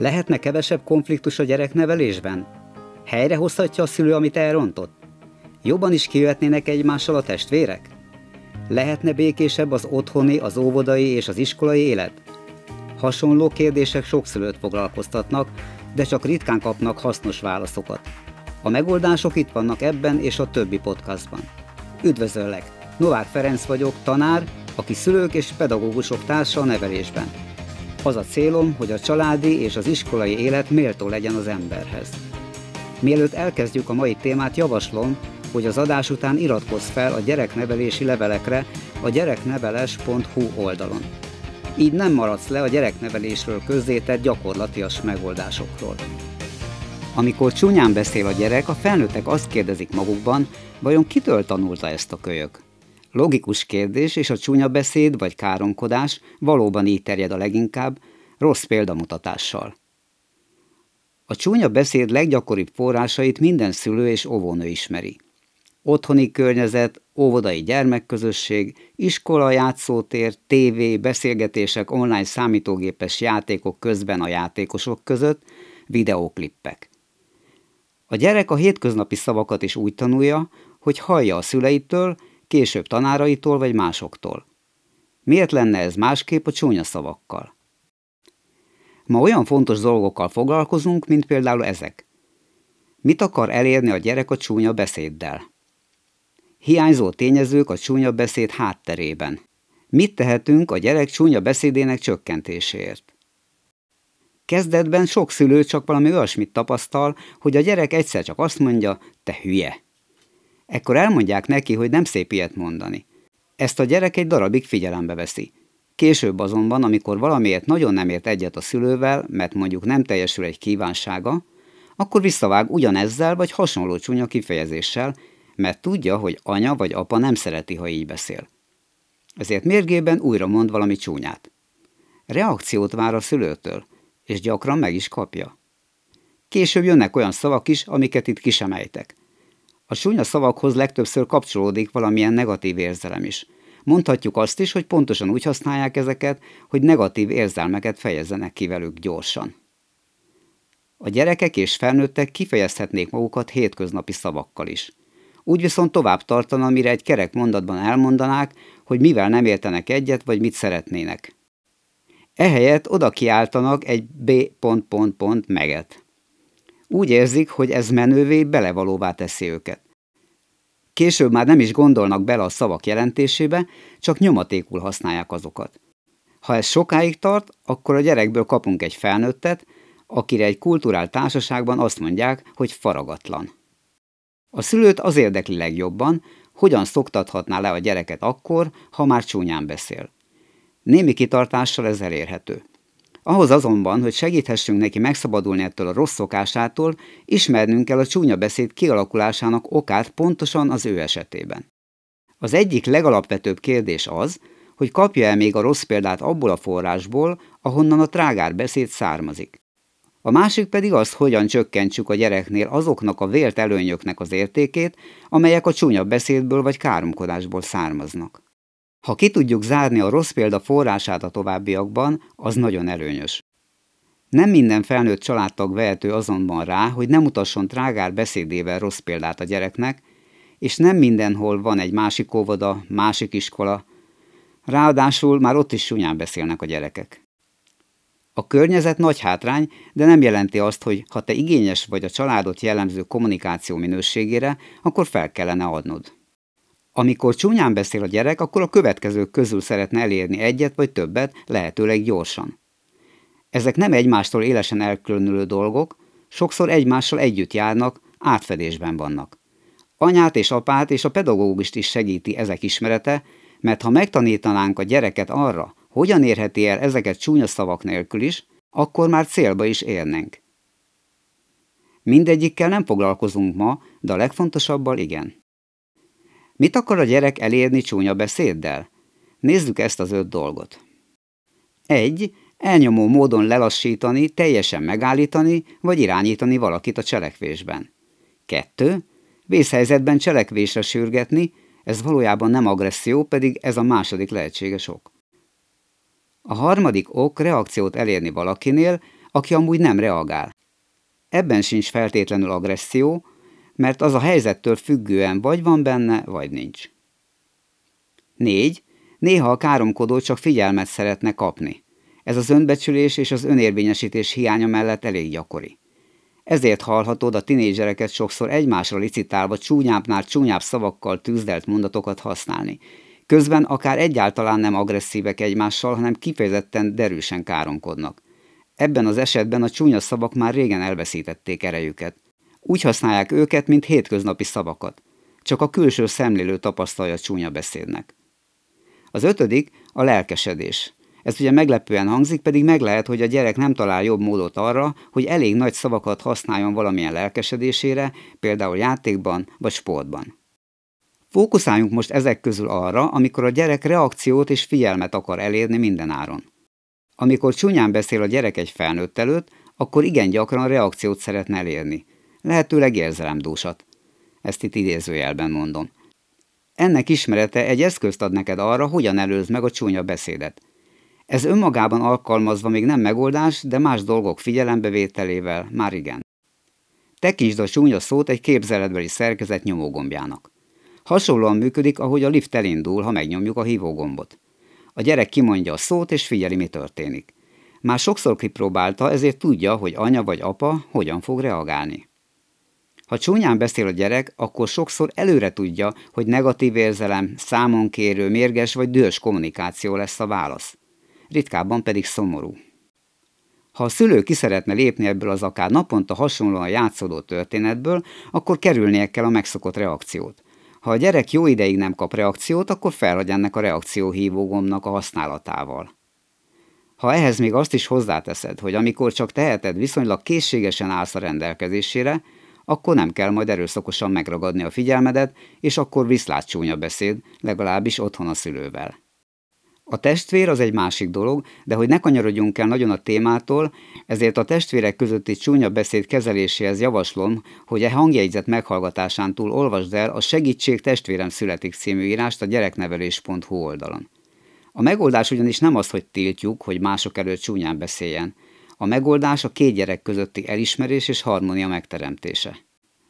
Lehetne kevesebb konfliktus a gyereknevelésben? Helyrehozhatja a szülő, amit elrontott? Jobban is kijöhetnének egymással a testvérek? Lehetne békésebb az otthoni, az óvodai és az iskolai élet? Hasonló kérdések sok szülőt foglalkoztatnak, de csak ritkán kapnak hasznos válaszokat. A megoldások itt vannak ebben és a többi podcastban. Üdvözöllek! Novák Ferenc vagyok, tanár, aki szülők és pedagógusok társa a nevelésben. Az a célom, hogy a családi és az iskolai élet méltó legyen az emberhez. Mielőtt elkezdjük a mai témát, javaslom, hogy az adás után iratkozz fel a gyereknevelési levelekre a gyerekneveles.hu oldalon. Így nem maradsz le a gyereknevelésről közzétett gyakorlatias megoldásokról. Amikor csúnyán beszél a gyerek, a felnőttek azt kérdezik magukban, vajon kitől tanulta ezt a kölyök? Logikus kérdés és a csúnya beszéd vagy káromkodás valóban így terjed a leginkább, rossz példamutatással. A csúnya beszéd leggyakoribb forrásait minden szülő és óvónő ismeri. Otthoni környezet, óvodai gyermekközösség, iskola, játszótér, tévé, beszélgetések, online számítógépes játékok közben a játékosok között, videóklippek. A gyerek a hétköznapi szavakat is úgy tanulja, hogy hallja a szüleitől, később tanáraitól vagy másoktól. Miért lenne ez másképp a csúnya szavakkal? Ma olyan fontos dolgokkal foglalkozunk, mint például ezek. Mit akar elérni a gyerek a csúnya beszéddel? Hiányzó tényezők a csúnya beszéd hátterében. Mit tehetünk a gyerek csúnya beszédének csökkentéséért? Kezdetben sok szülő csak valami olyasmit tapasztal, hogy a gyerek egyszer csak azt mondja, te hülye. Ekkor elmondják neki, hogy nem szép ilyet mondani. Ezt a gyerek egy darabig figyelembe veszi. Később azonban, amikor valamiért nagyon nem ért egyet a szülővel, mert mondjuk nem teljesül egy kívánsága, akkor visszavág ugyanezzel vagy hasonló csúnya kifejezéssel, mert tudja, hogy anya vagy apa nem szereti, ha így beszél. Ezért mérgében újra mond valami csúnyát. Reakciót vár a szülőtől, és gyakran meg is kapja. Később jönnek olyan szavak is, amiket itt kisemejtek. A csúnya szavakhoz legtöbbször kapcsolódik valamilyen negatív érzelem is. Mondhatjuk azt is, hogy pontosan úgy használják ezeket, hogy negatív érzelmeket fejezzenek ki velük gyorsan. A gyerekek és felnőttek kifejezhetnék magukat hétköznapi szavakkal is. Úgy viszont tovább tartana, mire egy kerek mondatban elmondanák, hogy mivel nem értenek egyet, vagy mit szeretnének. Ehelyett oda kiáltanak egy B. meget. Úgy érzik, hogy ez menővé belevalóvá teszi őket. Később már nem is gondolnak bele a szavak jelentésébe, csak nyomatékul használják azokat. Ha ez sokáig tart, akkor a gyerekből kapunk egy felnőttet, akire egy kulturál társaságban azt mondják, hogy faragatlan. A szülőt az érdekli legjobban, hogyan szoktathatná le a gyereket akkor, ha már csúnyán beszél. Némi kitartással ez elérhető. Ahhoz azonban, hogy segíthessünk neki megszabadulni ettől a rossz szokásától, ismernünk kell a csúnya beszéd kialakulásának okát pontosan az ő esetében. Az egyik legalapvetőbb kérdés az, hogy kapja el még a rossz példát abból a forrásból, ahonnan a trágár beszéd származik. A másik pedig az, hogyan csökkentsük a gyereknél azoknak a vért előnyöknek az értékét, amelyek a csúnya beszédből vagy káromkodásból származnak. Ha ki tudjuk zárni a rossz példa forrását a továbbiakban, az nagyon előnyös. Nem minden felnőtt családtag vehető azonban rá, hogy nem utasson trágár beszédével rossz példát a gyereknek, és nem mindenhol van egy másik óvoda, másik iskola, ráadásul már ott is súnyán beszélnek a gyerekek. A környezet nagy hátrány, de nem jelenti azt, hogy ha te igényes vagy a családot jellemző kommunikáció minőségére, akkor fel kellene adnod. Amikor csúnyán beszél a gyerek, akkor a következők közül szeretne elérni egyet vagy többet, lehetőleg gyorsan. Ezek nem egymástól élesen elkülönülő dolgok, sokszor egymással együtt járnak, átfedésben vannak. Anyát és apát és a pedagógust is segíti ezek ismerete, mert ha megtanítanánk a gyereket arra, hogyan érheti el ezeket csúnya szavak nélkül is, akkor már célba is érnénk. Mindegyikkel nem foglalkozunk ma, de a legfontosabbal igen. Mit akar a gyerek elérni csúnya beszéddel? Nézzük ezt az öt dolgot. 1. Elnyomó módon lelassítani, teljesen megállítani vagy irányítani valakit a cselekvésben. 2. Vészhelyzetben cselekvésre sürgetni, ez valójában nem agresszió, pedig ez a második lehetséges ok. A harmadik ok reakciót elérni valakinél, aki amúgy nem reagál. Ebben sincs feltétlenül agresszió, mert az a helyzettől függően vagy van benne, vagy nincs. 4. Néha a káromkodó csak figyelmet szeretne kapni. Ez az önbecsülés és az önérvényesítés hiánya mellett elég gyakori. Ezért hallhatod a tinédzsereket sokszor egymásra licitálva csúnyábbnál csúnyább szavakkal tűzdelt mondatokat használni. Közben akár egyáltalán nem agresszívek egymással, hanem kifejezetten derűsen káromkodnak. Ebben az esetben a csúnya szavak már régen elveszítették erejüket. Úgy használják őket, mint hétköznapi szavakat. Csak a külső szemlélő tapasztalja csúnya beszédnek. Az ötödik a lelkesedés. Ez ugye meglepően hangzik, pedig meg lehet, hogy a gyerek nem talál jobb módot arra, hogy elég nagy szavakat használjon valamilyen lelkesedésére, például játékban vagy sportban. Fókuszáljunk most ezek közül arra, amikor a gyerek reakciót és figyelmet akar elérni minden áron. Amikor csúnyán beszél a gyerek egy felnőtt előtt, akkor igen gyakran reakciót szeretne elérni. Lehetőleg érzelemdúsat. Ezt itt idézőjelben mondom. Ennek ismerete egy eszközt ad neked arra, hogyan előz meg a csúnya beszédet. Ez önmagában alkalmazva még nem megoldás, de más dolgok figyelembevételével már igen. Tekintsd a csúnya szót egy képzeletbeli szerkezet nyomógombjának. Hasonlóan működik, ahogy a lift elindul, ha megnyomjuk a hívógombot. A gyerek kimondja a szót, és figyeli, mi történik. Már sokszor kipróbálta, ezért tudja, hogy anya vagy apa hogyan fog reagálni. Ha csúnyán beszél a gyerek, akkor sokszor előre tudja, hogy negatív érzelem, számonkérő, mérges vagy dühös kommunikáció lesz a válasz. Ritkábban pedig szomorú. Ha a szülő ki szeretne lépni ebből az akár naponta hasonlóan játszódó történetből, akkor kerülnie kell a megszokott reakciót. Ha a gyerek jó ideig nem kap reakciót, akkor felhagy ennek a reakcióhívógomnak a használatával. Ha ehhez még azt is hozzáteszed, hogy amikor csak teheted, viszonylag készségesen állsz a rendelkezésére, akkor nem kell majd erőszakosan megragadni a figyelmedet, és akkor viszlát csúnya beszéd, legalábbis otthon a szülővel. A testvér az egy másik dolog, de hogy ne kanyarodjunk el nagyon a témától, ezért a testvérek közötti csúnya beszéd kezeléséhez javaslom, hogy e hangjegyzet meghallgatásán túl olvasd el a Segítség testvérem születik című írást a gyereknevelés.hu oldalon. A megoldás ugyanis nem az, hogy tiltjuk, hogy mások előtt csúnyán beszéljen. A megoldás a két gyerek közötti elismerés és harmónia megteremtése.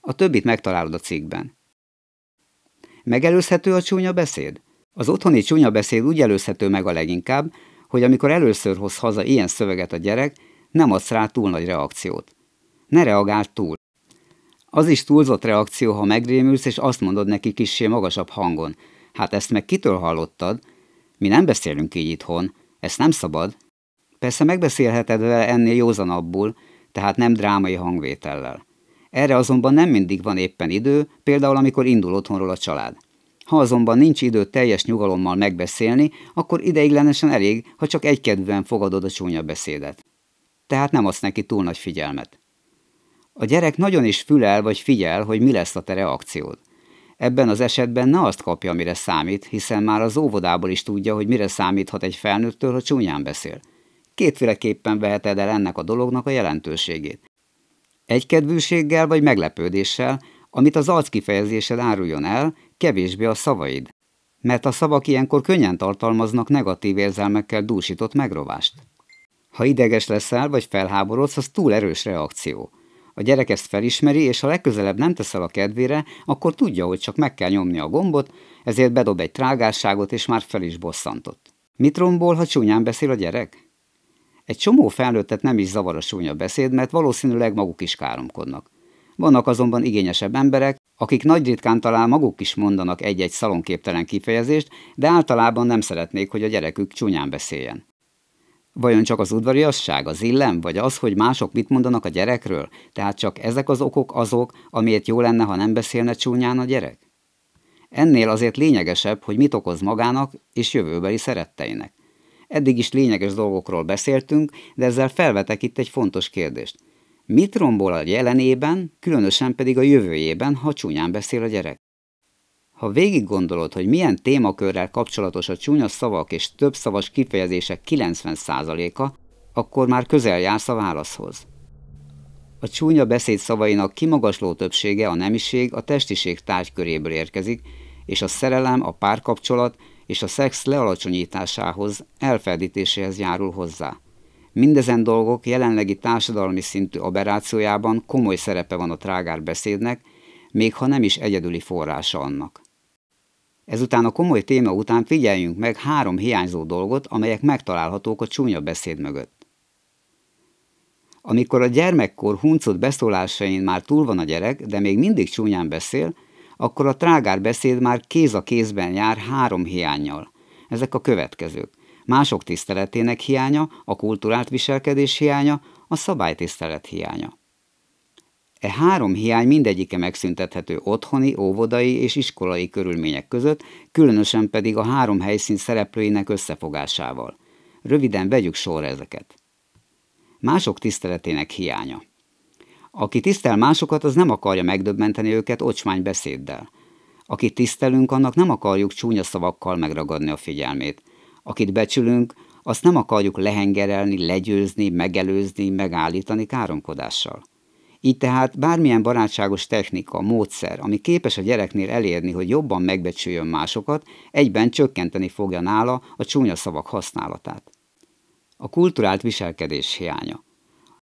A többit megtalálod a cikkben. Megelőzhető a csúnya beszéd? Az otthoni csúnya beszéd úgy előzhető meg a leginkább, hogy amikor először hoz haza ilyen szöveget a gyerek, nem adsz rá túl nagy reakciót. Ne reagáld túl. Az is túlzott reakció, ha megrémülsz, és azt mondod neki kissé magasabb hangon. Hát ezt meg kitől hallottad? Mi nem beszélünk így itthon. Ezt nem szabad. Persze megbeszélheted vele ennél józanabbul, tehát nem drámai hangvétellel. Erre azonban nem mindig van éppen idő, például amikor indul otthonról a család. Ha azonban nincs idő teljes nyugalommal megbeszélni, akkor ideiglenesen elég, ha csak egykedvűen fogadod a csúnya beszédet. Tehát nem adsz neki túl nagy figyelmet. A gyerek nagyon is fülel vagy figyel, hogy mi lesz a te reakciód. Ebben az esetben ne azt kapja, mire számít, hiszen már az óvodából is tudja, hogy mire számíthat egy felnőttől, ha csúnyán beszél. Kétféleképpen veheted el ennek a dolognak a jelentőségét. Egykedvűséggel vagy meglepődéssel, amit az arckifejezésed áruljon el, kevésbé a szavaid. Mert a szavak ilyenkor könnyen tartalmaznak negatív érzelmekkel dúsított megrovást. Ha ideges leszel vagy felháborodsz, az túl erős reakció. A gyerek ezt felismeri, és ha legközelebb nem teszel a kedvére, akkor tudja, hogy csak meg kell nyomni a gombot, ezért bedob egy trágásságot, és már fel is bosszantott. Mit rombol, ha csúnyán beszél a gyerek? Egy csomó felnőttet nem is zavar a súnya beszéd, mert valószínűleg maguk is káromkodnak. Vannak azonban igényesebb emberek, akik nagy ritkán talán maguk is mondanak egy-egy szalonképtelen kifejezést, de általában nem szeretnék, hogy a gyerekük csúnyán beszéljen. Vajon csak az udvariasság, az illem, vagy az, hogy mások mit mondanak a gyerekről, tehát csak ezek az okok azok, amiért jó lenne, ha nem beszélne csúnyán a gyerek? Ennél azért lényegesebb, hogy mit okoz magának és jövőbeli szeretteinek. Eddig is lényeges dolgokról beszéltünk, de ezzel felvetek itt egy fontos kérdést. Mit rombol a jelenében, különösen pedig a jövőjében, ha csúnyán beszél a gyerek? Ha végig gondolod, hogy milyen témakörrel kapcsolatos a csúnya szavak és több szavas kifejezések 90%-a, akkor már közel jársz a válaszhoz. A csúnya beszéd szavainak kimagasló többsége a nemiség, a testiség tárgyköréből érkezik, és a szerelem, a párkapcsolat és a szex lealacsonyításához, elferdítéséhez járul hozzá. Mindezen dolgok jelenlegi társadalmi szintű aberrációjában komoly szerepe van a trágár beszédnek, még ha nem is egyedüli forrása annak. Ezután a komoly téma után figyeljünk meg három hiányzó dolgot, amelyek megtalálhatók a csúnya beszéd mögött. Amikor a gyermekkor huncut beszólásain már túl van a gyerek, de még mindig csúnyán beszél, akkor a trágár beszéd már kéz a kézben jár három hiányjal. Ezek a következők. Mások tiszteletének hiánya, a kulturált viselkedés hiánya, a szabálytisztelet hiánya. E három hiány mindegyike megszüntethető otthoni, óvodai és iskolai körülmények között, különösen pedig a három helyszín szereplőinek összefogásával. Röviden vegyük sorra ezeket. Mások tiszteletének hiánya. Aki tisztel másokat, az nem akarja megdöbbenteni őket ocsmány beszéddel. Akit tisztelünk, annak nem akarjuk csúnya szavakkal megragadni a figyelmét. Akit becsülünk, azt nem akarjuk lehengerelni, legyőzni, megelőzni, megállítani káromkodással. Így tehát bármilyen barátságos technika, módszer, ami képes a gyereknél elérni, hogy jobban megbecsüljön másokat, egyben csökkenteni fogja nála a csúnya szavak használatát. A kulturált viselkedés hiánya.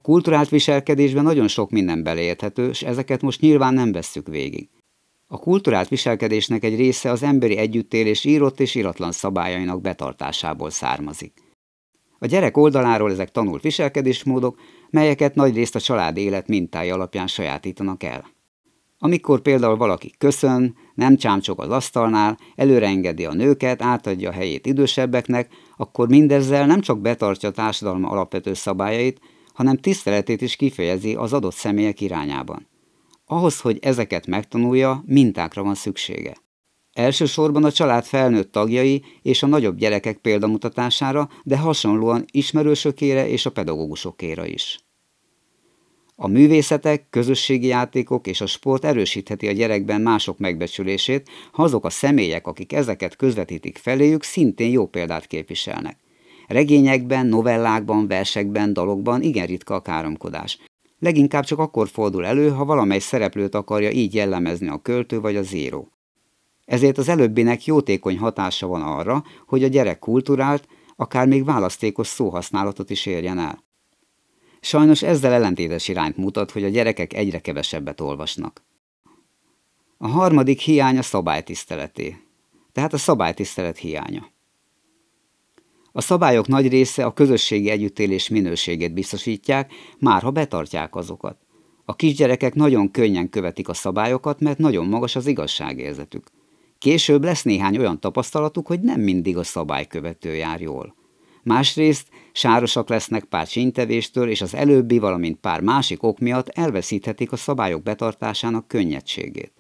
Kulturált viselkedésben nagyon sok minden beleérthető, és ezeket most nyilván nem vesszük végig. A kulturált viselkedésnek egy része az emberi együttélés írott és iratlan szabályainak betartásából származik. A gyerek oldaláról ezek tanult viselkedésmódok, melyeket nagyrészt a család élet mintája alapján sajátítanak el. Amikor például valaki köszön, nem csámcsog az asztalnál, előreengedi a nőket, átadja a helyét idősebbeknek, akkor mindezzel nem csak betartja a társadalma alapvető szabályait, hanem tiszteletét is kifejezi az adott személyek irányában. Ahhoz, hogy ezeket megtanulja, mintákra van szüksége. Elsősorban a család felnőtt tagjai és a nagyobb gyerekek példamutatására, de hasonlóan ismerősökére és a pedagógusokéra is. A művészetek, közösségi játékok és a sport erősítheti a gyerekben mások megbecsülését, ha azok a személyek, akik ezeket közvetítik feléjük, szintén jó példát képviselnek. Regényekben, novellákban, versekben, dalokban igen ritka a káromkodás. Leginkább csak akkor fordul elő, ha valamely szereplőt akarja így jellemezni a költő vagy az író. Ezért az előbbinek jótékony hatása van arra, hogy a gyerek kulturált, akár még választékos szóhasználatot is érjen el. Sajnos ezzel ellentétes irányt mutat, hogy a gyerekek egyre kevesebbet olvasnak. A harmadik hiány a szabálytiszteleté, tehát a szabálytisztelet hiánya. A szabályok nagy része a közösségi együttélés minőségét biztosítják, már ha betartják azokat. A kisgyerekek nagyon könnyen követik a szabályokat, mert nagyon magas az igazságérzetük. Később lesz néhány olyan tapasztalatuk, hogy nem mindig a szabálykövető jár jól. Másrészt sárosak lesznek pár csíntevéstől, és az előbbi, valamint pár másik ok miatt elveszíthetik a szabályok betartásának könnyedségét.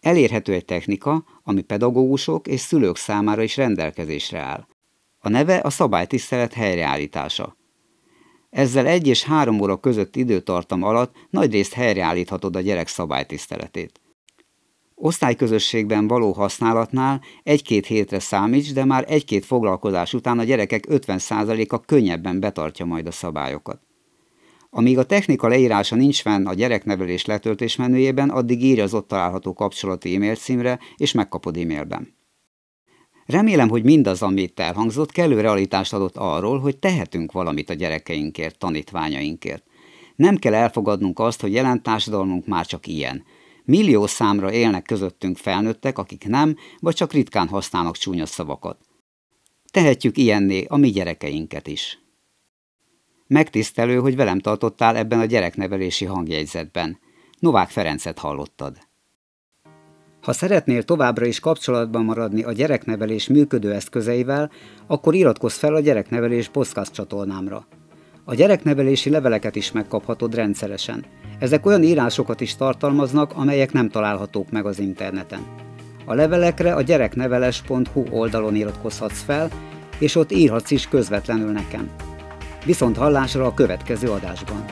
Elérhető egy technika, ami pedagógusok és szülők számára is rendelkezésre áll. A neve a szabálytisztelet helyreállítása. Ezzel egy és három óra között időtartam alatt nagyrészt helyreállíthatod a gyerek szabálytiszteletét. Osztályközösségben való használatnál egy-két hétre számíts, de már egy-két foglalkozás után a gyerekek 50%-a könnyebben betartja majd a szabályokat. Amíg a technika leírása nincs fenn a gyereknevelés letöltés menüjében, addig írj az ott található kapcsolati e-mail címre, és megkapod e-mailben. Remélem, hogy mindaz, amit elhangzott, kellő realitást adott arról, hogy tehetünk valamit a gyerekeinkért, tanítványainkért. Nem kell elfogadnunk azt, hogy jelen társadalmunk már csak ilyen – Millió számra élnek közöttünk felnőttek, akik nem, vagy csak ritkán használnak csúnya szavakat. Tehetjük ilyenné a mi gyerekeinket is. Megtisztelő, hogy velem tartottál ebben a gyereknevelési hangjegyzetben. Novák Ferencet hallottad. Ha szeretnél továbbra is kapcsolatban maradni a gyereknevelés működő eszközeivel, akkor iratkozz fel a gyereknevelés podcast csatornámra. A gyereknevelési leveleket is megkaphatod rendszeresen. Ezek olyan írásokat is tartalmaznak, amelyek nem találhatók meg az interneten. A levelekre a gyerekneveles.hu oldalon iratkozhatsz fel, és ott írhatsz is közvetlenül nekem. Viszont hallásra a következő adásban.